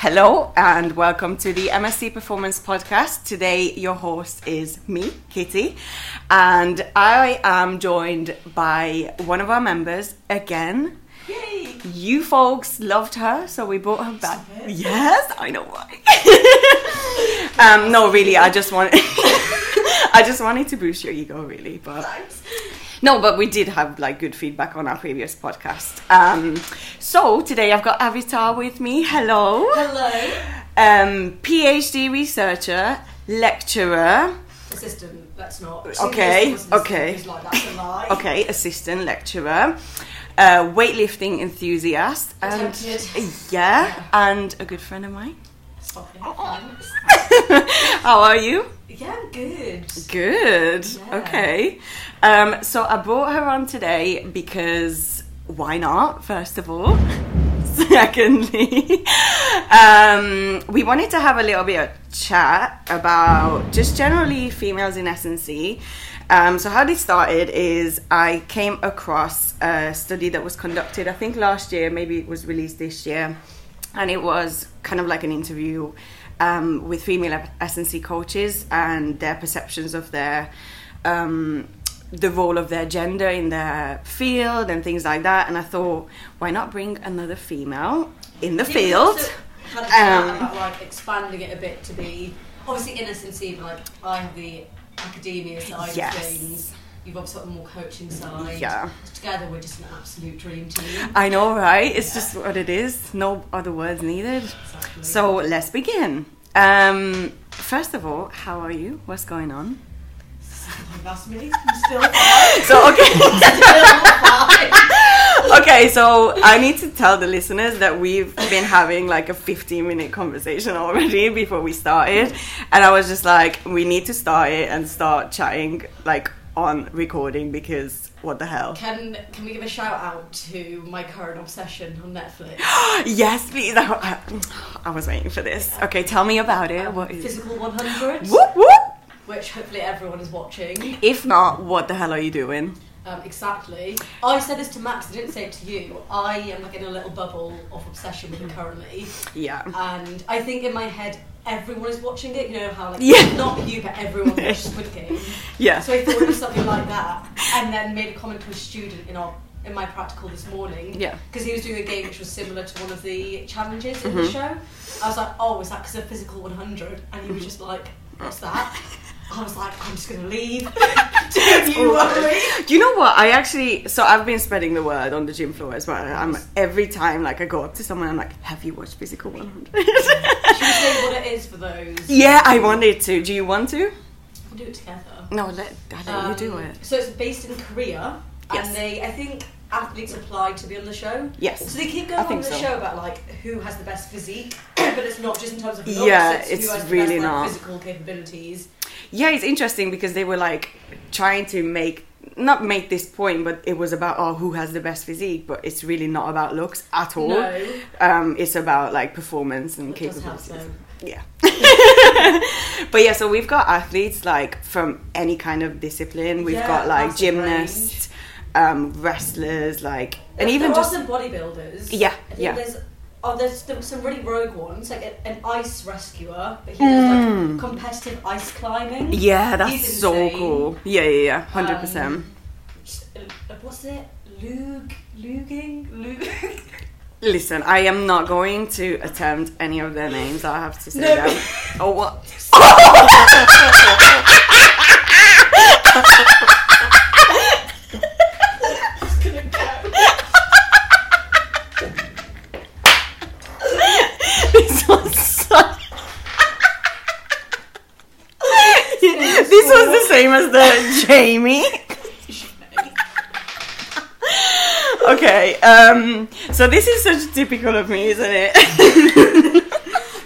Hello and welcome to the MSc Performance Podcast. Today, your host is me, Kitti, and I am joined by one of our members again. Yay! You folks loved her, so we brought her back. Yes, I know why. um, no, really, I just want. I just wanted to boost your ego, really, but Thanks. No, but we did have like good feedback on our previous podcast. Um, so today I've got Avital with me. Hello. Hello. Um, PhD researcher, lecturer, Assistant, that's not. Okay, okay. Like, that's a lie. okay, assistant lecturer, uh, weightlifting enthusiast, and yeah, Yeah. and a good friend of mine. Oh. How are you? Yeah, I'm good. Good. Yeah. Okay. Um, so I brought her on today because why not? First of all. Secondly, um, we wanted to have a little bit of chat about just generally females in S&C. Um, so how this started is I came across a study that was conducted, I think last year, maybe it was released this year, and it was kind of like an interview um, with female S&C coaches and their perceptions of their um, the role of their gender in their field and things like that. And I thought, why not bring another female in the field? a chat Um, about like expanding it a bit to be obviously in S&C, but like I have the academia side Yes. of things. You've obviously got the more coaching side. Yeah. Together, we're just an absolute dream team. I know, right? It's just what it is. No other words needed. Exactly. So let's begin. Um, first of all, how are you? What's going on? that's me. I'm still fine. So okay. Still fine. okay, so I need to tell the listeners that we've been having like a 15 minute conversation already before we started. And I was just like, we need to start it and start chatting like on recording because what the hell? Can can we give a shout out to my current obsession on Netflix? yes, please. I, I, I was waiting for this. Okay, tell me about it. What is Physical 100, Whoop whoop! which hopefully everyone is watching. If not, what the hell are you doing? Um, exactly. I said this to Max. I didn't say it to you. I am like in a little bubble of obsession with it currently, Yeah. and I think in my head everyone is watching it. You know how like Yeah. not you, but everyone watches Squid Game. Yeah. So I thought it was something like that, and then made a comment to a student in our in my practical this morning. Yeah. Because he was doing a game which was similar to one of the challenges in Mm-hmm. the show. I was like, oh, is that because of physical 100? And he was just like, what's that? I was like, I'm just gonna leave. Don't you worry. Do you know what? I actually so I've been spreading the word on the gym floor as well. I'm every time like I go up to someone, I'm like, "Have you watched Physical 100?" Should we say what it is for those? yeah, I wanted to. Do you want to? We'll do it together. No, let I let you do Um, it. So it's based in Korea, Yes. and they, I think, athletes apply to be on the show. Yes. So they keep going on the so. show about like who has the best physique, but it's not just in terms of looks. Yeah, it's, it's who has the really best, like, not. physical capabilities. Yeah, it's interesting because they were like trying to make not make this point, but it was about oh who has the best physique, but it's really not about looks at all. No. Um, it's about like performance and It capabilities. Yeah. but yeah, so we've got athletes like from any kind of discipline. We've Yeah, got like gymnasts, um, wrestlers, like and even just bodybuilders. Yeah, yeah. There's oh, there's, there were some really rogue ones, like a, an ice rescuer, but he does like competitive ice climbing. yeah, that's He's so insane. cool. Yeah, yeah, yeah, hundred percent. Um, uh, What's it? Lug, luging, lug. Listen, I am not going to attempt any of their names. I have to say No. that. Oh what? this was such. this was the same as the Jamie. Okay, um, so this is such typical of me, isn't it?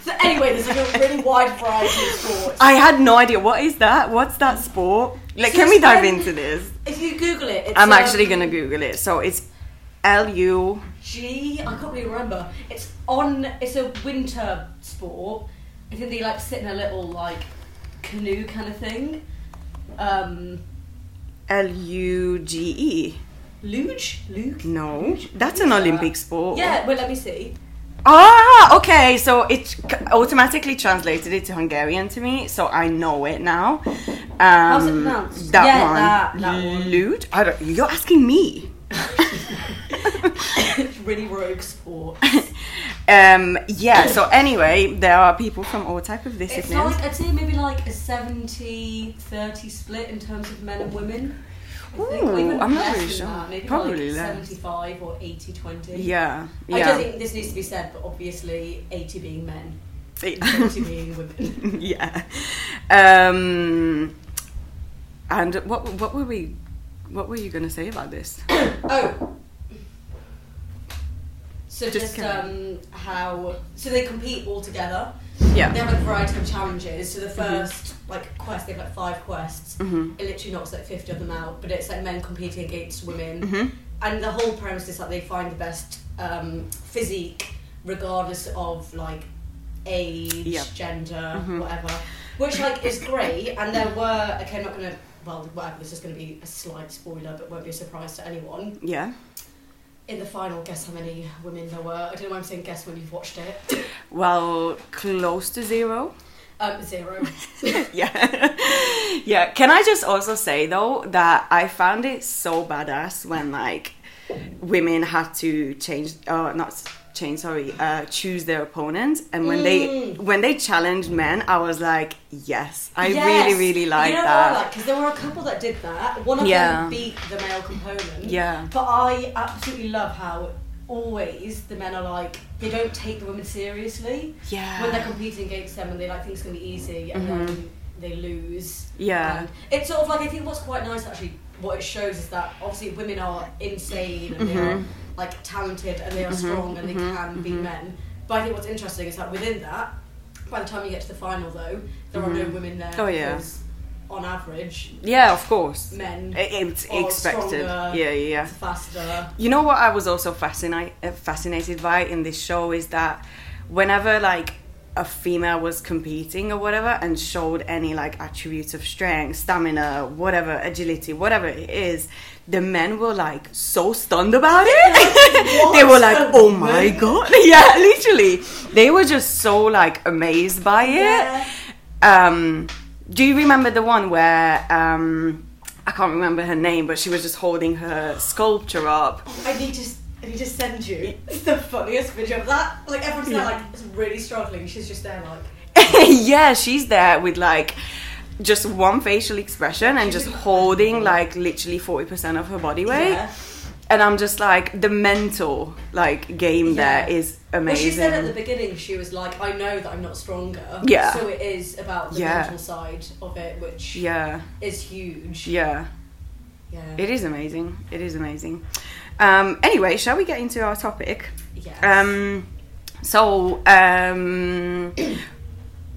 So anyway, there's like a really wide variety of sports. I had no idea. What is that? What's that sport? Like, So can we dive into this? If you Google it, it's, I'm um, actually gonna Google it. So it's L U. G. I can't really remember. It's on. It's a winter sport. I think they like sit in a little like canoe kind of thing. Um, L U G E. luge, luge. No, Luge? that's an? Olympic sport. Yeah. Well, let me see. Ah, okay. So it automatically translated it to Hungarian to me, so I know it now. Um, How's it pronounced? That Yeah, one. that- that one. Lewd? I don't. You're asking me. It's really rogue sport. um, yeah. So anyway, there are people from all type of It's disciplines. like I'd say maybe like a 70-30 split in terms of men and women. Ooh, I'm not really sure. That. Maybe Probably like less. 75 or 80-20. yeah. I Yeah. don't think this needs to be said, but obviously 80 being men, 20 being women. yeah. Um, and what what were we? What were you gonna say about this? Oh. So Just just, um, how so they compete all together. Yeah. They have like a variety of challenges. So the 1st like quest, they have like five quests. Mhm. It literally knocks like fifty of them out, but it's like men competing against women. Mhm. And the whole premise is that they find the best um, physique, regardless of like age, Yep. gender, Mhm. whatever. Which like is great. And there were okay, I'm not gonna well, whatever. This is gonna be a slight spoiler, but won't be a surprise to anyone. Yeah. In the final, guess how many women there were? I don't know why I'm saying guess when you've watched it. Well, close to zero. Um, zero. yeah. yeah. Can I just also say though that I found it so badass when like women had to change uh not change sorry uh choose their opponent and when they Mm. when they challenged men I was like yes I Yes. really really like you know that because there were a couple that did that. One of Yeah. them beat the male component. Yeah. But I absolutely love how always the men are like they don't take the women seriously Yeah. when they're competing against them and they like think it's gonna be easy and Mhm. then they lose. Yeah. And it's sort of like I think what's quite nice actually. What it shows is that obviously women are insane and they are Mhm. Like talented and they are strong and they mhm, can beat mhm. men. But I think what's interesting is that within that, by the time you get to the final though, there are no Mhm. women there Oh, yeah. on average yeah of course men I- it's expected stronger, yeah yeah yeah faster. You know what I was also fascinated fascinated by in this show is that whenever like a female was competing or whatever and showed any like attributes of strength, stamina, whatever, agility, whatever it is, the men were like so stunned about it. they were like? "Oh my god!" yeah, literally, they were just so like amazed by it. Yeah. Um, do you remember the one where um, I can't remember her name, but she was just holding her sculpture up? I need to. I need to send you It's the funniest video of that. Like everyone's there, like really struggling. She's just there, like yeah, she's there with like just one facial expression and just holding like literally 40% of her body weight. Yeah. And I'm just like, the mental like game there Yeah. is Well, amazing. she said at the beginning, she was like, "I know that I'm not stronger." Yeah. So it is about the Yeah. mental side of it, which yeah, is huge. yeah. Yeah. It is amazing. It is amazing. Um, anyway, shall we get into our topic? Yes. Um, so, um,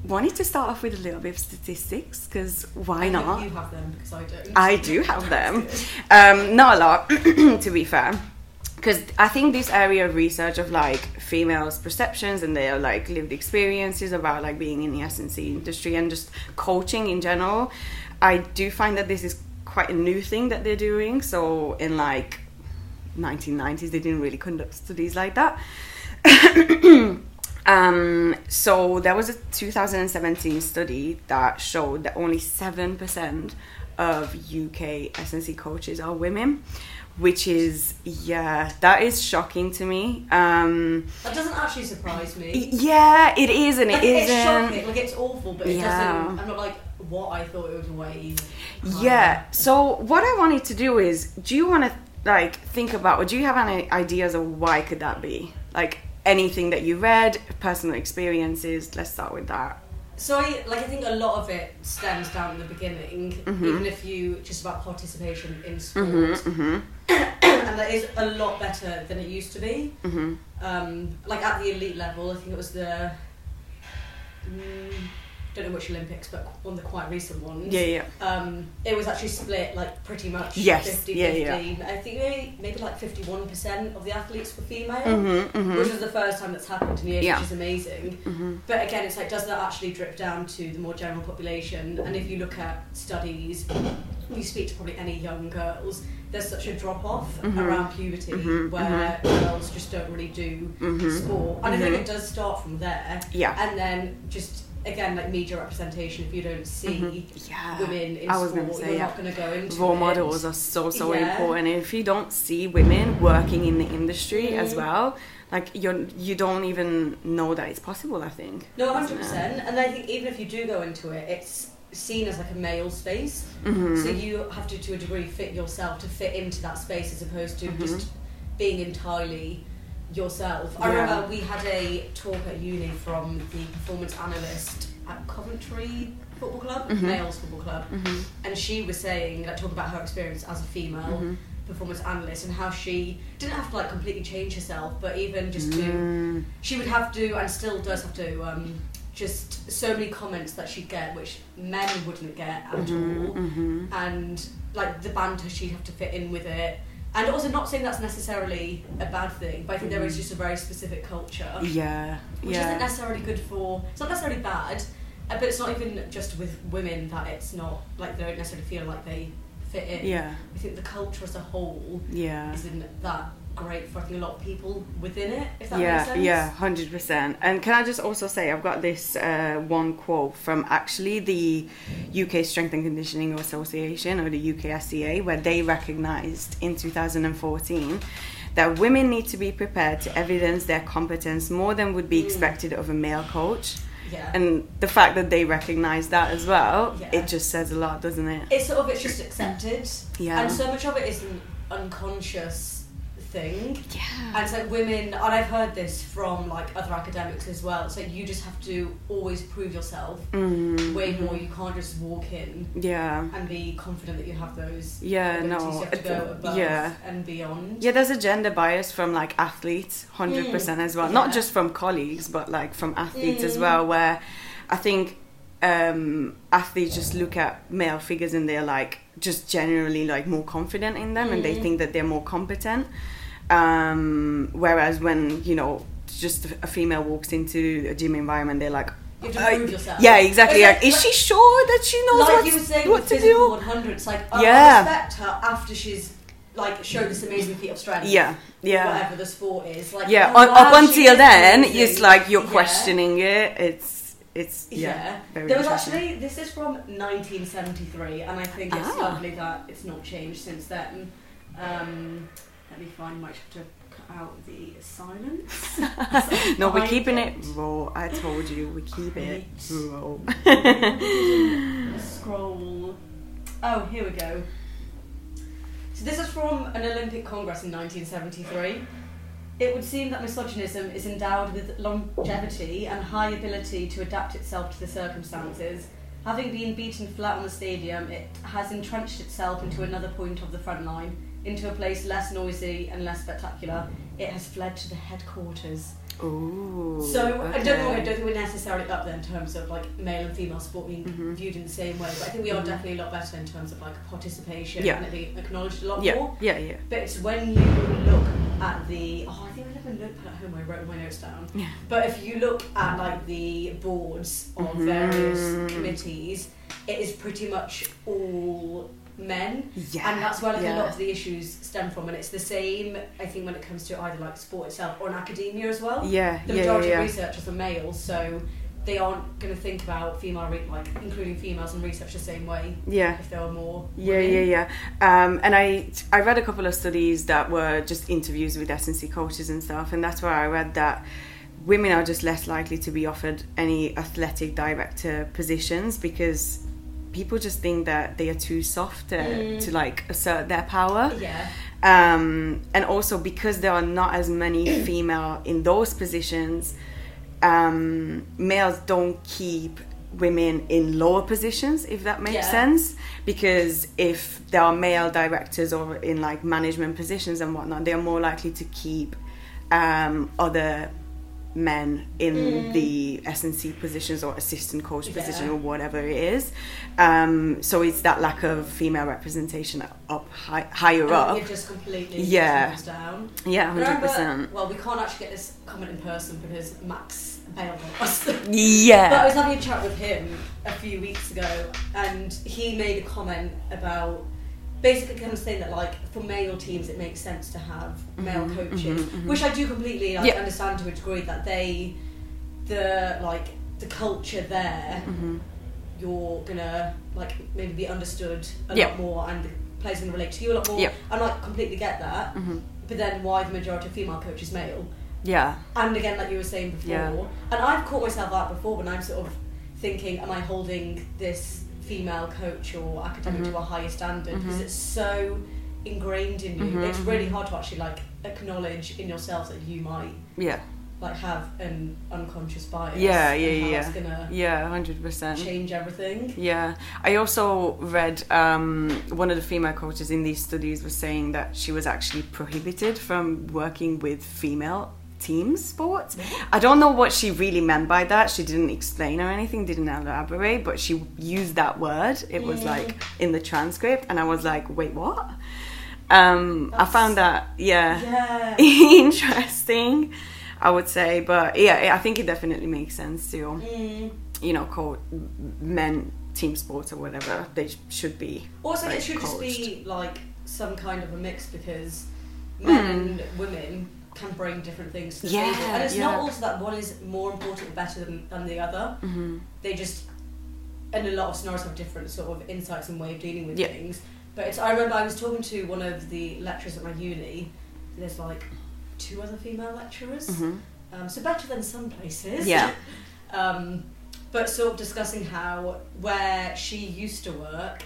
wanted to start off with a little bit of statistics because why I not? You have them because I don't. I do have them. Um, not a lot, to be fair. Because I think this area of research of like females' perceptions and their like lived experiences about like being in the S&C industry and just coaching in general, I do find that this is quite a new thing that they're doing. So in like 1990s, they didn't really conduct studies like that. Um, so there was a 2017 study that showed that only 7% of UK S&C coaches are women, which is, yeah, that is shocking to me. Um, That doesn't actually surprise me. yeah, it is and it Like, it's isn't. shocking. Like it's awful, but it Yeah. doesn't. I'm not like what I thought it was way. Yeah. So what I wanted to do is, do you want to like think about, or do you have any ideas of why could that be? Like anything that you read, personal experiences. Let's start with that. So I like I think a lot of it stems down in the beginning, Mm-hmm. even if you just about participation in sport, Mm-hmm. and that is a lot better than it used to be. Mm-hmm. Um, like at the elite level, I think it was the. Mm, don't know which Olympics, but one of the quite recent ones. Yeah, yeah. Um, it was actually split like pretty much Yes, 50 yeah, 50. yeah. I think maybe, maybe like 51% of the athletes were female, Mhm, mhm. which is the first time that's happened in years, Yeah. which is amazing. Mhm. But again, it's like, does that actually drip down to the more general population? And if you look at studies, you speak to probably any young girls, there's such a drop off Mhm. around puberty Mhm, where girls just don't really do sport. And I think it does start from there. Yeah. And then just again like media representation if you don't see Mhm. Yeah. women in I was sport, say, you're yeah. not gonna go into Role it. models are so so Yeah. important. If you don't see women working in the industry as Mhm. well, like you're you don't even know that it's possible. I think. No, 100% And I think even if you do go into it, it's seen as like a male space. Mhm. So you have to, to a degree, fit yourself to fit into that space as opposed to Mhm. just being entirely yourself. I Yeah. remember we had a talk at uni from the performance analyst at Coventry Football Club, Mhm. males football club, Mhm. and she was saying, like, talking about her experience as a female Mhm. performance analyst and how she didn't have to like completely change herself, but even just to Mm. she would have to and still does have to um, just so many comments that she'd get which men wouldn't get at Mhm, all mhm. and like the banter she'd have to fit in with it and also not saying that's necessarily a bad thing but I think there is Mhm. just a very specific culture Yeah. which isn't necessarily good for it's not necessarily bad uh, but it's not even just with women that it's not like they don't necessarily feel like they fit in Yeah. I think the culture as a whole Yeah. isn't that great for I think a lot of people within it if that yeah, makes sense yeah, hundred percent. And can I just also say, I've got this uh, one quote from actually the UK Strength and Conditioning Association or the UKSCA, where they recognised in 2014 that women need to be prepared to evidence their competence more than would be Mm. expected of a male coach. yeah And the fact that they recognise that as well, Yeah. it just says a lot, doesn't it? it's sort of it's just accepted Yeah. and so much of it is unconscious thing yeah. and it's like women and I've heard this from like other academics as well it's like you just have to always prove yourself Mm, way more you can't just walk in Yeah. and be confident that you have those Yeah, no, you have to go above yeah. and beyond Yeah, there's a gender bias from like athletes, hundred percent as well. Not just from colleagues, but like from athletes as Mm. well. Where I think um, athletes just look at male figures and they're like just generally like more confident in them, and they Mm. think that they're more competent. Um, whereas when you know just a female walks into a gym environment, they're like. you have to "Uh, prove yourself Yeah, exactly. Like, like- is she sure that she knows like what, you were saying what with to do? 100 it's like oh, Yeah. I respect her after she's like showed this amazing feat of strength Yeah, yeah. whatever the sport is like yeah oh, up until then amazing. it's like you're Yeah. questioning it it's it's yeah, yeah, there was actually this is from 1973 and i think it's Ah. lovely that it's not changed since then um, let me find might have to cut out the silence. No we're keeping it. raw. I told you we keep it raw. Scroll. Oh here we go. So this is from an olympic congress in 1973 it would seem that misogynism is endowed with longevity and high ability to adapt itself to the circumstances. Having been beaten flat on the stadium, it has entrenched itself into another point of the front line, into a place less noisy and less spectacular. It has fled to the headquarters. Ooh, So I don't know. I don't think we're necessarily up there in terms of like male and female sport being Mhm. viewed in the same way, but I think we are Mhm. definitely a lot better in terms of like participation Yeah. and being acknowledged a lot yeah more. yeah yeah But it's when you look at the oh, I think I have a notepad at home. where I wrote my notes down. Yeah. But if you look at like the boards of Mhm. various committees, it is pretty much all men, yeah and that's where like, yeah. a lot of the issues stem from. And it's the same, I think, when it comes to either like sport itself or in academia as well. yeah The yeah majority yeah, of researchers are males, so they aren't going to think about female, re- like including females in research the same way. yeah If there were more. Yeah, women. yeah, yeah. Um, and I I read a couple of studies that were just interviews with S&C coaches and stuff, and that's where I read that women are just less likely to be offered any athletic director positions because people just think that they are too soft to, Mm. to like assert their power. Yeah. Um, and also because there are not as many female in those positions, um, males don't keep women in lower positions, if that makes Yeah. sense. Because if there are male directors or in like management positions and whatnot, they are more likely to keep um, other men in Mm. the S&C positions or assistant coach position or whatever it is. Um, so it's that lack of female representation up high, higher And up. It just completely Yeah. down. Yeah, hundred percent. well, we can't actually get this comment in person because Max bailed on us. Yeah. But I was having a chat with him a few weeks ago, and he made a comment about basically kind of saying that like for male teams it makes sense to have male Mhm, coaches, mhm, mhm. which I do completely like, Yeah. understand to a degree that they the like the culture there Mhm. you're gonna like maybe be understood a Yeah. lot more and the players gonna relate to you a lot more. Yeah. And like completely get that. Mhm. But then why the majority of female coaches male? Yeah. And again, like you were saying before, Yeah. and I've caught myself out before when I'm sort of thinking, am I holding this female coach or academic Mhm. to a higher standard? Because Mhm. it's so ingrained in you. Mhm, It's really hard to actually like acknowledge in yourself that you might Yeah. like have an unconscious bias. Yeah, yeah, yeah. It's gonna Yeah, hundred percent. change everything. Yeah, I also read um, one of the female coaches in these studies was saying that she was actually prohibited from working with female team sports. I don't know what she really meant by that. She didn't explain or anything, didn't elaborate, but she used that word. It was Mm. like in the transcript, and I was like, wait, what? Um, I found that, yeah, Yeah. interesting. I would say, but yeah, I think it definitely makes sense to Mm. you know, call men team sports or whatever. They should be. Also, like, it should just be like some kind of a mix because men and women can bring different things to the Yeah, table, and it's yeah. not also that one is more important or better than, than the other. hmm They just, in a lot of scenarios, have different sort of insights and way of dealing with Yeah. things. But it's. I remember I was talking to one of the lecturers at my uni. There's like two other female lecturers, hmm um, so better than some places. Yeah. um, but sort of discussing how where she used to work,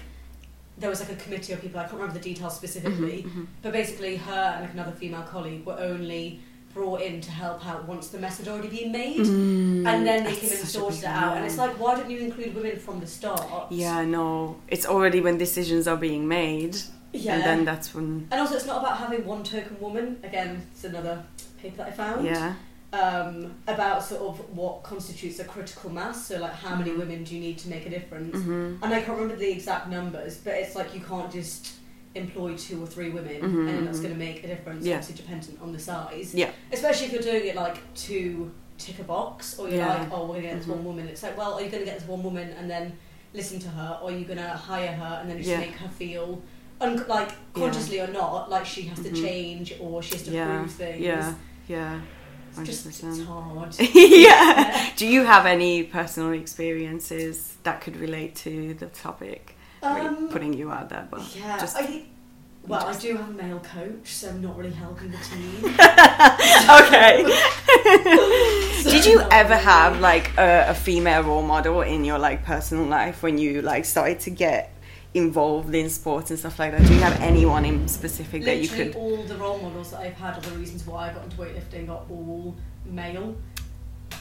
there was like a committee of people. I can't remember the details specifically, Mhm, mhm. but basically her and like another female colleague were only brought in to help out once the mess had already been made. Mm, And then they came and sorted it out, and it's like, why don't you include women from the start? Yeah, no. It's already when decisions are being made, yeah. and then that's when. And also, it's not about having one token woman. Again, it's another paper that I found. Yeah. Um, about sort of what constitutes a critical mass. So, like, how many Mhm. women do you need to make a difference? hmm And I can't remember the exact numbers, but it's like you can't just employ two or three women Mhm, and that's mhm. going to make a difference, Yeah. obviously dependent on the size. Yeah. Especially if you're doing it like to tick a box, or you're Yeah. like, oh, we're going to get this Mhm. one woman. It's like, well, are you going to get this one woman and then listen to her, or are you going to hire her and then just Yeah. make her feel, un- like, consciously or not, like she has to change or she has to prove things? Yeah. Yeah. It's just it's hard. yeah. Do you have any personal experiences that could relate to the topic? Um, putting you out there, but Yeah, just I, well, I do have a male coach, so I'm not really helping the team. okay. So Did you ever really. have like a, a female role model in your like personal life when you like started to get involved in sports and stuff like that? Do you have anyone in specific that you Literally could? all the role models that I've had are the reasons why I got into weightlifting are all male.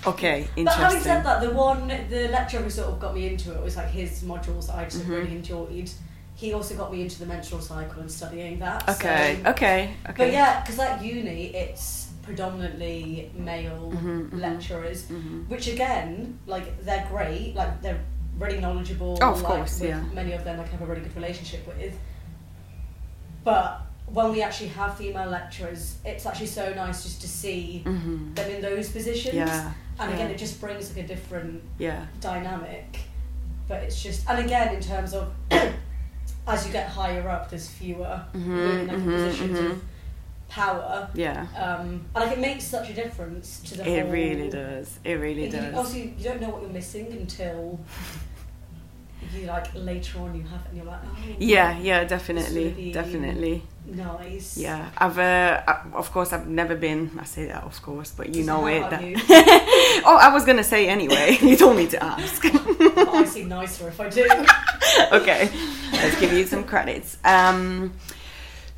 Okay, interesting. But having said that, the one, the lecturer who sort of got me into it was like his modules that I just Mhm. really enjoyed. He also got me into the menstrual cycle and studying that. Okay, so- okay, okay. But yeah, because at uni it's predominantly male Mhm, mhm. lecturers, Mhm. which again, like they're great, like they're really knowledgeable. Oh, of like, course, with yeah. Many of them like have a really good relationship with. But when we actually have female lecturers, it's actually so nice just to see Mhm. them in those positions. Yeah, And again, it just brings like a different yeah, dynamic. But it's just, and again, in terms of as you get higher up, there's fewer Mhm, women like, in mhm, positions of power. yeah. Um, and like it makes such a difference to the It whole. really does. It really you- does. Also, you don't know what you're missing until you like later on you have it and you're like, oh, Yeah, yeah, definitely, definitely. nice. Yeah, I've uh, I- of course I've never been. I say that of course, but you Does know it it. that- you? oh, I was gonna say anyway. you told me to ask. I seem nicer if I do. okay, let's give you some credits. Um,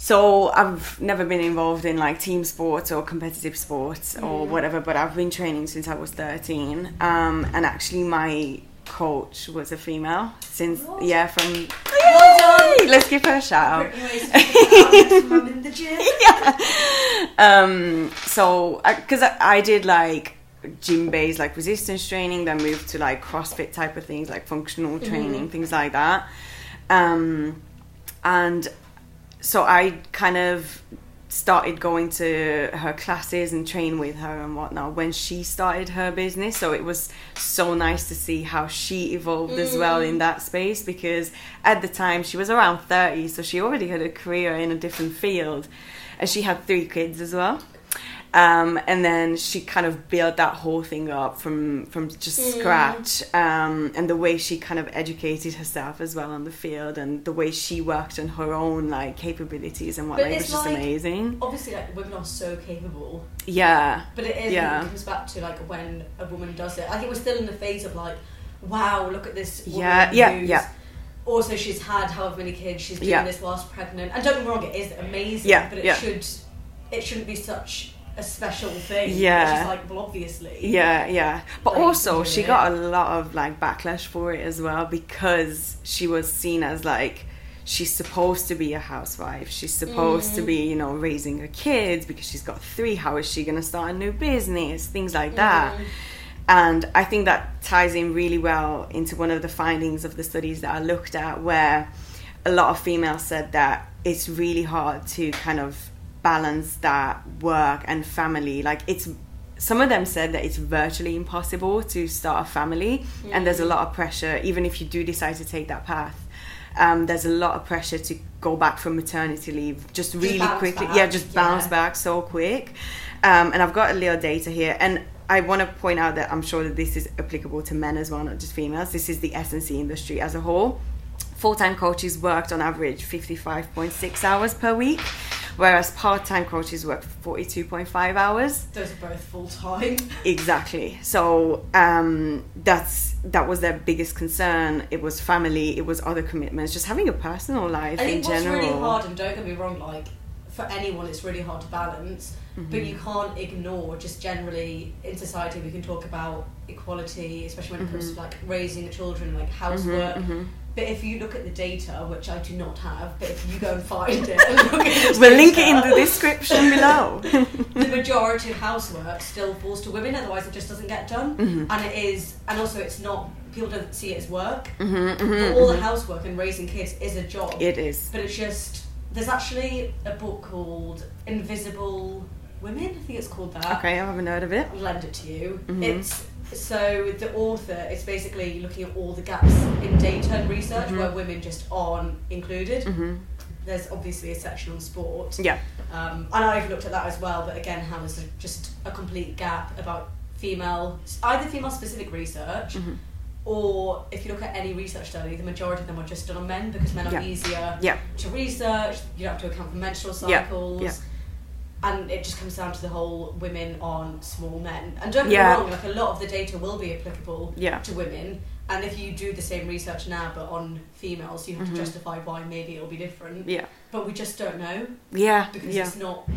so I've never been involved in like team sports or competitive sports or Mm. whatever, but I've been training since I was thirteen. Um, and actually, my coach was a female since What? yeah from. Well Let's give her a shout out. Pretty ways I'm in the gym. um so because I, I did like gym based like resistance training then moved to like crossfit type of things like functional training Mhm. things like that um and so i kind of started going to her classes and train with her and whatnot when she started her business. So it was so nice to see how she evolved as well in mm. that space because at the time she was around 30, so she already had a career in a different field and she had three kids as well. Um, and then she kind of built that whole thing up from from just scratch um, and the way she kind of educated herself as well on the field and the way she worked on her own like capabilities and whatnot it was just like- amazing Obviously, like women are so capable, yeah but it is. Yeah. It comes back to like when a woman does it. I think we're still in the phase of like, wow, look at this. Woman Yeah, yeah, yeah. Also, she's had however many kids. She's doing Yeah. this whilst pregnant. And don't get me wrong, it is amazing. Yeah, but it yeah. should, it shouldn't be such a special thing. Yeah. Just like, well, obviously. Yeah, yeah. But Like, also, she it. got a lot of like backlash for it as well because she was seen as like she's supposed to be a housewife. She's supposed Mm. to be, you know, raising her kids because she's got three. How is she going to start a new business? Things like that. Mm. And I think that ties in really well into one of the findings of the studies that I looked at, where a lot of females said that it's really hard to kind of balance that work and family. Like, it's some of them said that it's virtually impossible to start a family, and there's a lot of pressure, even if you do decide to take that path. Um, there's a lot of pressure to go back from maternity leave just really bounce quickly. back, Yeah, just bounce yeah. back so quick. Um, and I've got a little data here, and I want to point out that I'm sure that this is applicable to men as well, not just females. This is the S&C industry as a whole. Full-time coaches worked on average 55.6 hours per week, whereas part-time coaches work 42.5 hours. Those are both full time. Exactly. So um, that's that was their biggest concern. It was family. It was other commitments. Just having a personal life I think in what's general. really hard, and don't get me wrong, like for anyone, it's really hard to balance. Mm-hmm. But you can't ignore just generally in society. We can talk about equality, especially when it comes Mm-hmm. to like raising children, like housework. But if you look at the data, which I do not have, but if you go and find it, and look at the We'll link it in the description below. the majority of housework still falls to women. Otherwise, it just doesn't get done. Mm-hmm. And it is, and also it's not. People don't see it as work. Mhm, But mhm, all the housework and raising kids is a job. It is. But it's just there's actually a book called Invisible Women. I think it's called that. Okay, I haven't heard of it. I'll lend it to you. Mhm. It's so the author is basically looking at all the gaps in data and research Mhm. where women just aren't included. hmm There's obviously a section on sport. Yeah. Um, and I've looked at that as well, but again, how there's just a complete gap about female, either female specific research, Mhm. or if you look at any research study, the majority of them are just done on men because men are Yeah. easier Yeah. to research. You don't have to account for menstrual cycles. yeah. And it just comes down to the whole women on small men. And don't get Yeah. me wrong, like a lot of the data will be applicable Yeah. to women. And if you do the same research now but on females, you have Mhm. to justify why maybe it'll be different. Yeah. But we just don't know Yeah. because Yeah. it's not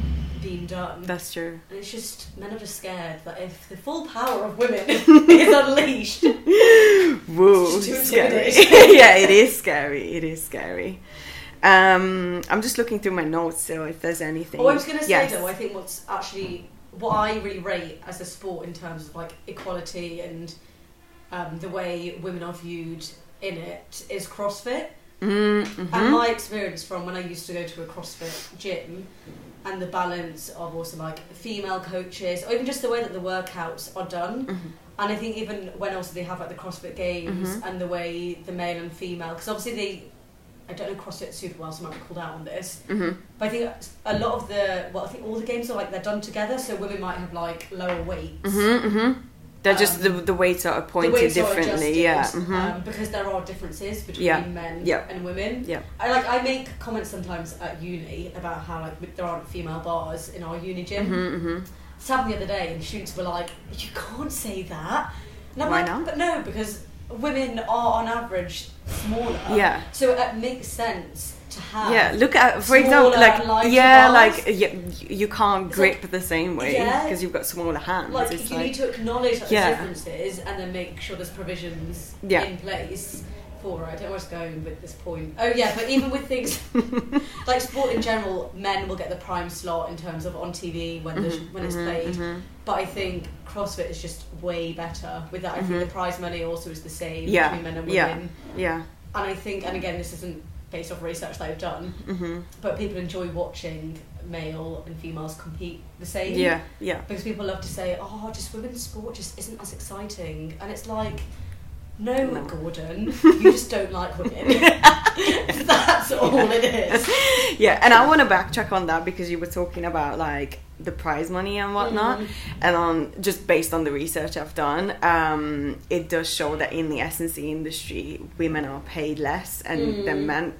being done. That's true. and it's just men are just scared that if the full power of women is unleashed, Woo. It's Scary. yeah, it is scary. It is scary. Um, I'm just looking through my notes so if there's anything. Oh, I was going to say Yes. though, I think what's actually what I really rate as a sport in terms of like equality and um, the way women are viewed in it is CrossFit. Mm, mhm. And my experience from when I used to go to a CrossFit gym and the balance of also like female coaches or even just the way that the workouts are done. Mhm. And I think even when also they have like the CrossFit games Mhm. and the way the male and female, because obviously they, I don't know CrossFit super well, so I might be called out on this. Mhm. But I think a lot of the, well, I think all the games are like they're done together, so women might have like lower weights. Mhm. Mhm. They're just the Um, the weights are appointed weights are differently. Yeah. adjusted, Mhm. um, because there are differences between Yeah. men Yeah. and women. Yeah. I like I make comments sometimes at uni about how like there aren't female bars in our uni gym. Mhm. Mhm. This happened the other day, and students were like, "You can't say that." And I'm Why like, not? "But no, because women are on average smaller. Yeah. So it makes sense to have. Yeah, look at for example, like yeah, bars. like yeah, you can't It's grip like- the same way Yeah. because you've got smaller hands. Like it's you like need to acknowledge like, Yeah. the differences and then make sure there's provisions Yeah. in place I don't know where it's going with this point. Oh yeah, but even with things like sport in general, men will get the prime slot in terms of on TV when the, Mhm, when it's mhm, played. mhm. But I think CrossFit is just way better with that. I think the prize money also is the same Yeah, between men and women. yeah, And I think, and again, this isn't based off research that I've done. hmm But people enjoy watching male and females compete the same. Yeah, yeah. Because people love to say, "Oh, just women's sport just isn't as exciting," and it's like, no, No. Gordon, you just don't like women. That's all it is. yeah, and I want to backtrack on that because you were talking about like the prize money and whatnot, Mhm. and on just based on the research I've done, um, it does show that in the S&C industry, women are paid less and Mm. than men,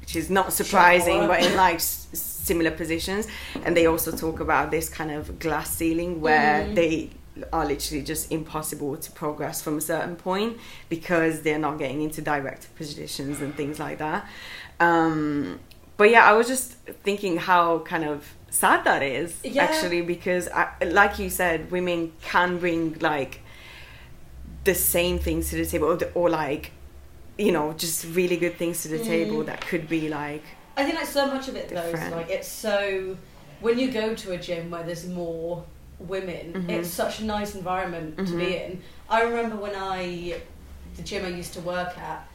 which is not surprising, Sure. but in like s- similar positions, and they also talk about this kind of glass ceiling where Mhm. they are literally just impossible to progress from a certain point because they're not getting into director positions and things like that. Um, but yeah, I was just thinking how kind of sad that is Yeah. actually because, I, like you said, women can bring like the same things to the table or, the- or like you know just really good things to the Mm. table that could be like I think like so much of it though is like it's so when you go to a gym where there's more women, Mhm. it's such a nice environment to be Mhm. in. I remember when I the gym I used to work at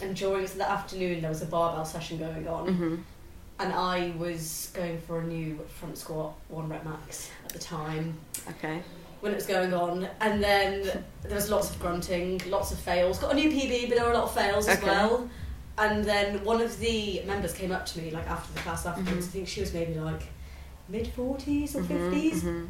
and during the afternoon there was a barbell session going on mhm, and I was going for a new front squat one rep max at the time okay when it was going on and then there was lots of grunting, lots of fails. Got a new PB but there were a lot of fails as Okay. well. And then one of the members came up to me like after the class afterwards. Mhm. I think she was maybe like mid forties or Mhm, fifties. mhm.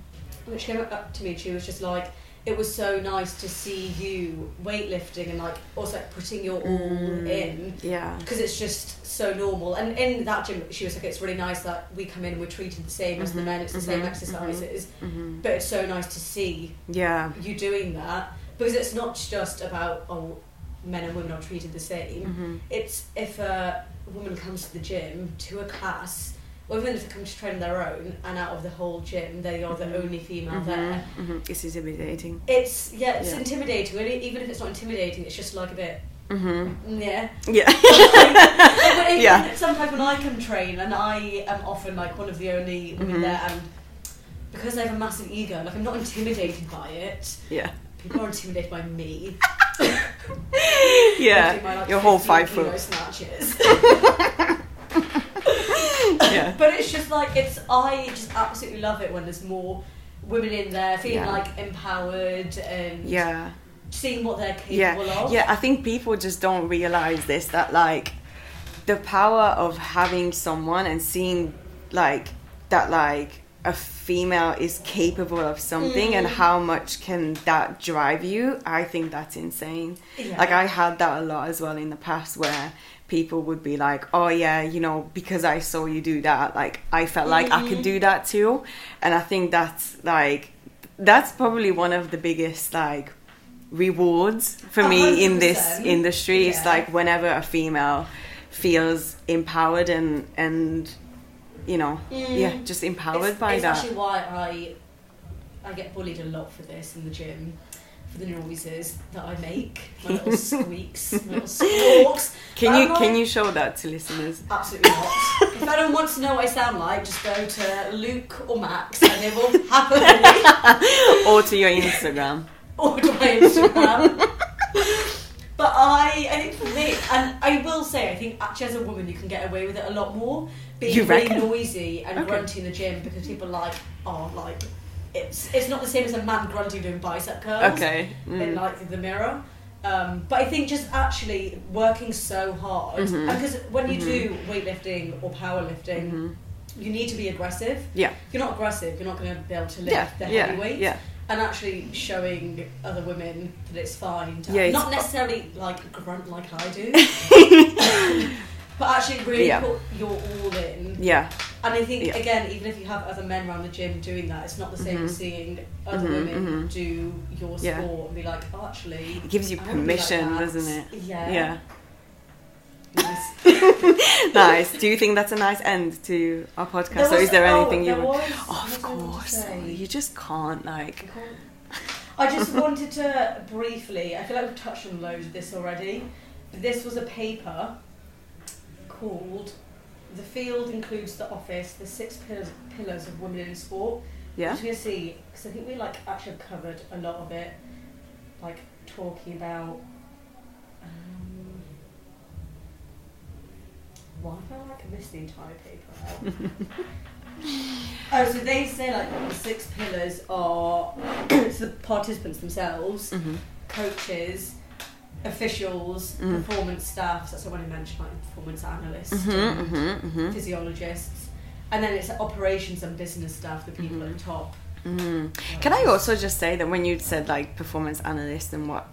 When she came up to me, she was just like, "It was so nice to see you weightlifting and like also like, putting your all Mm, in yeah because it's just so normal." And in that gym, she was like, "It's really nice that we come in and we're treated the same as the Mhm, men. It's the same mhm, exercises, mhm. but it's so nice to see yeah you doing that because it's not just about oh men and women are treated the same mhm. it's if a woman comes to the gym to a class if they come to train on their own and out of the whole gym they are Mhm. the only female Mhm, there mhm. It's intimidating. it's yeah it's Yeah. intimidating even if it's not intimidating it's just like a bit hmm mm, yeah Yeah. Yeah. sometimes when I come train and I am often like one of the only women Mhm. there and because I have a massive ego like I'm not intimidated by it yeah. people are intimidated by me Yeah. My, like, Your whole five foot. snatches. Yeah. But it's just like it's. I just absolutely love it when there's more women in there feeling Yeah. like empowered and Yeah. seeing what they're Yeah. capable of. Yeah. I think people just don't realize this that like the power of having someone and seeing like that like a female is capable of something and Mm. how much can that drive you i think that's insane Yeah. like i had that a lot as well in the past where people would be like oh yeah you know because i saw you do that like i felt like i could Mhm. do that too and i think that's like that's probably one of the biggest like rewards for me hundred in this industry it's like whenever a female feels empowered and and you know Mm. yeah just empowered it's, by it's that actually why I I get bullied a lot for this in the gym. For the noises that I make, my little squeaks, my little squawks. can But you I'm can you show that to listeners Absolutely not. if anyone wants to know what I sound like, just go to Luke or Max and they will happily or to your instagram or to my Instagram. but I, I think for me, and I will say, I think actually as a woman you can get away with it a lot more. Being really noisy and Okay. grunty in the gym because people are like, oh, like, it's it's not the same as a man grunting doing bicep curls okay in mm. like the mirror. Um, but I think just actually working so hard because when you Mhm. do weightlifting or powerlifting, Mhm. you need to be aggressive. yeah If you're not aggressive, you're not going to be able to lift yeah the yeah heavy weights. yeah And actually showing other women that it's fine to Yeah, it's- not necessarily like grunt like I do, but actually really Yeah. put your all in. yeah And I think Yeah. again, even if you have other men around the gym doing that, it's not the same Mhm. as seeing other Mhm, women mhm. do your Yeah. sport and be like, oh, actually, it gives you I like permission that. doesn't it Yeah. yeah Nice. nice do you think that's a nice end to our podcast There or is there oh, anything you there was- oh, of what was I going to course you just can't like I I just wanted to briefly, I feel like we've touched on loads of this already. But this was a paper called The Field Includes the Office, the Six Pillars, pillars of Women in Sport. yeah going to see, because I think we like actually covered a lot of it, like talking about. Um, Why do I like I missed the entire paper oh, so they say like the six pillars are the participants themselves, Mhm. coaches, officials, Mm. performance staff. That's what I mentioned, like performance analysts, Mhm, and mhm, mhm. physiologists, and then it's operations and business staff, the people at the top. Mm. Can I also just say that when you said like performance analyst and what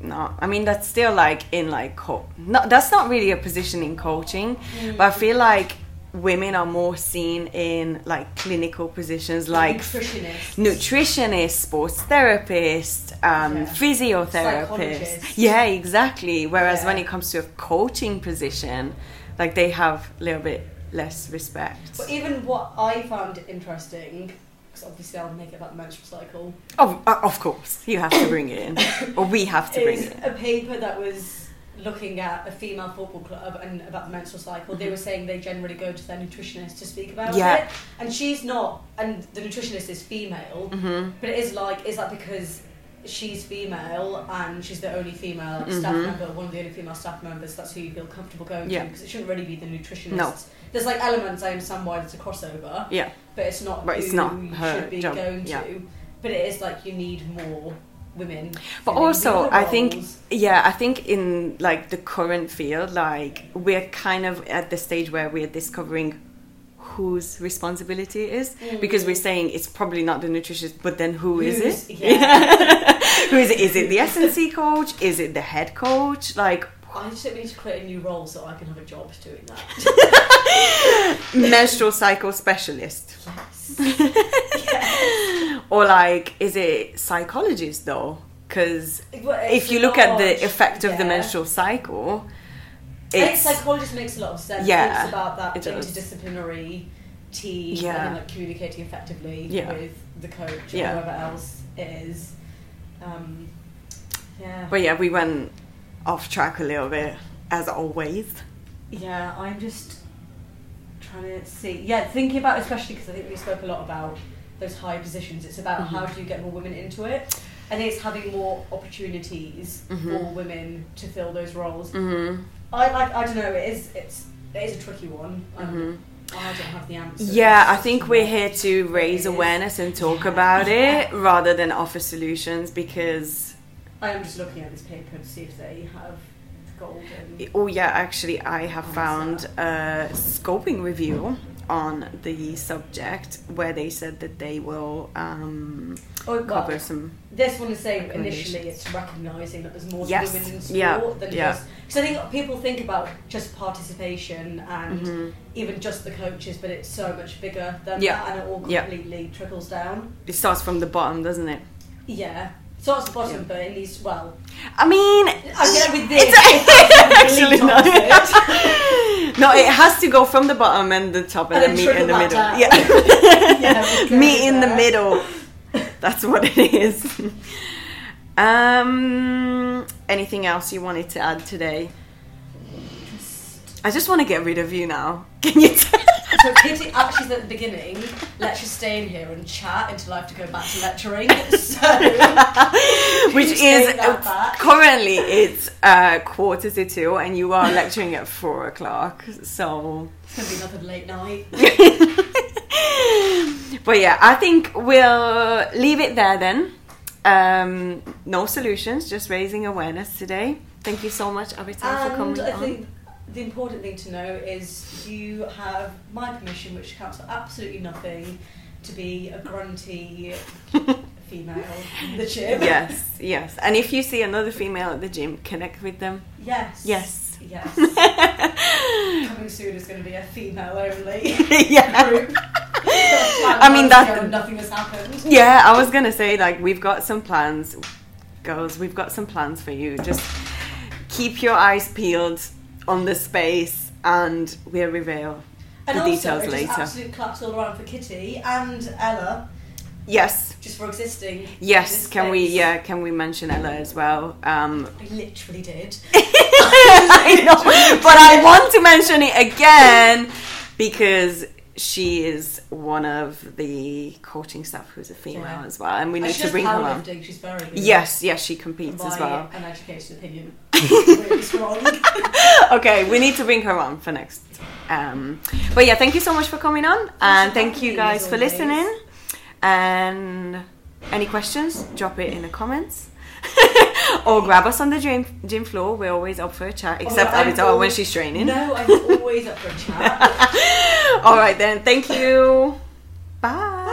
not, I mean that's still like in like co- not that's not really a position in coaching, Mm. but I feel like women are more seen in like clinical positions like nutritionists? nutritionist, sports therapist, um, Yeah. physiotherapist. Yeah, exactly. Whereas when it comes to a coaching position, like they have a little bit less respect. But even what I found interesting, because obviously I'll make it about the menstrual cycle, Oh, uh, of course, you have to bring it in, or we have to bring it. in. a paper that was looking at a female football club and about the menstrual cycle. They were saying they generally go to their nutritionist to speak about Mm-hmm. Yeah. it, and she's not, and the nutritionist is female, hmm but it is like, is that because? She's female and she's the only female staff Mhm. member, one of the only female staff members. That's who you feel comfortable going Yeah. to because it shouldn't really be the nutritionist. No. There's like elements I understand why there's a crossover, Yeah, but it's not But it's who not you her should be job, going yeah. to. But it is like you need more women. but also I think yeah, I think in like the current field, like we're kind of at the stage where we're discovering whose responsibility it is mm. because we're saying it's probably not the nutritionist, but then who is Who's- it? yeah. who is it? Is it the S&C coach? Is it the head coach? Like I just need to create a new role so I can have a job doing that. menstrual cycle specialist, yes. or like is it psychologist though? Because Well, if you look at the effect of the menstrual cycle, I think psychologist makes a lot of sense. Yeah, it's about that it interdisciplinary team Yeah. and like communicating effectively Yeah. with the coach Yeah. or whoever else it is. Um, yeah. But yeah, we went off track a little bit, as always. Yeah, I'm just trying to see. Yeah, thinking about especially because I think we spoke a lot about those high positions. It's about Mm-hmm. how do you get more women into it. I think it's having more opportunities Mhm. for women to fill those roles. hmm I like. I don't know. It is. It's. It is a tricky one. Um, Mhm. I don't have the answer. Yeah, I think we're here to raise awareness and talk Yeah. about it rather than offer solutions because. I am just looking at this paper to see if they have golden. Oh, yeah, actually, I have found a scoping review on the subject where they said that they will um, Oh, cover well, some. this one is saying initially it's recognising that there's more Yes, women in sport yeah, than yeah. just. Because I think people think about just participation and Mhm. even just the coaches, but it's so much bigger than Yeah, that, and it all yeah. completely trickles down. It starts from the bottom, doesn't it? Yeah. So that's the bottom, Yeah. but at least well, I mean, I get with this. It's actually delete not. no, it has to go from the bottom and the top, and, And then meet in the middle. that Yeah, Yeah, meet in the middle. That's what it is. Um, anything else you wanted to add today? I just want to get rid of you now. Can you? T- So Kitti actually said at the beginning, let's just stay in here and chat until I have to go back to lecturing. So Which is currently it's uh, quarter to two, and you are lecturing at four o'clock. So. it's gonna be another late night. but yeah, I think we'll leave it there then. Um, no solutions, just raising awareness today. Thank you so much, Avital, for coming I on. The important thing to know is you have my permission, which counts for absolutely nothing, to be a grunty female in the gym. yes, yes. And if you see another female at the gym, connect with them. Yes. Yes. Yes. Coming soon is going to be a female only yeah. group. I I mean, that- nothing has happened. Yeah, I was gonna say like we've got some plans, girls. We've got some plans for you. Just keep your eyes peeled on the space, and we'll reveal And the also, details just later. absolute claps all around for Kitti and Ella, Yes, just for existing. yes. Can we? Yeah, can we mention Ella as well? Um, I literally did. I know, but I want to mention it again because she is one of the coaching staff who's a female Yeah. as well, and we need to bring her on. She's very good. Yes, yes, she competes as well. uneducated opinion. okay, we need to bring her on for next. Um, but yeah, thank you so much for coming on, and thank you guys for listening. And any questions, drop it in the comments. or grab us on the gym, gym floor. We're always up for a chat, oh, except I'm Abigail oh, when she's training. No, I'm always up for a chat. All right then. Thank you. Bye.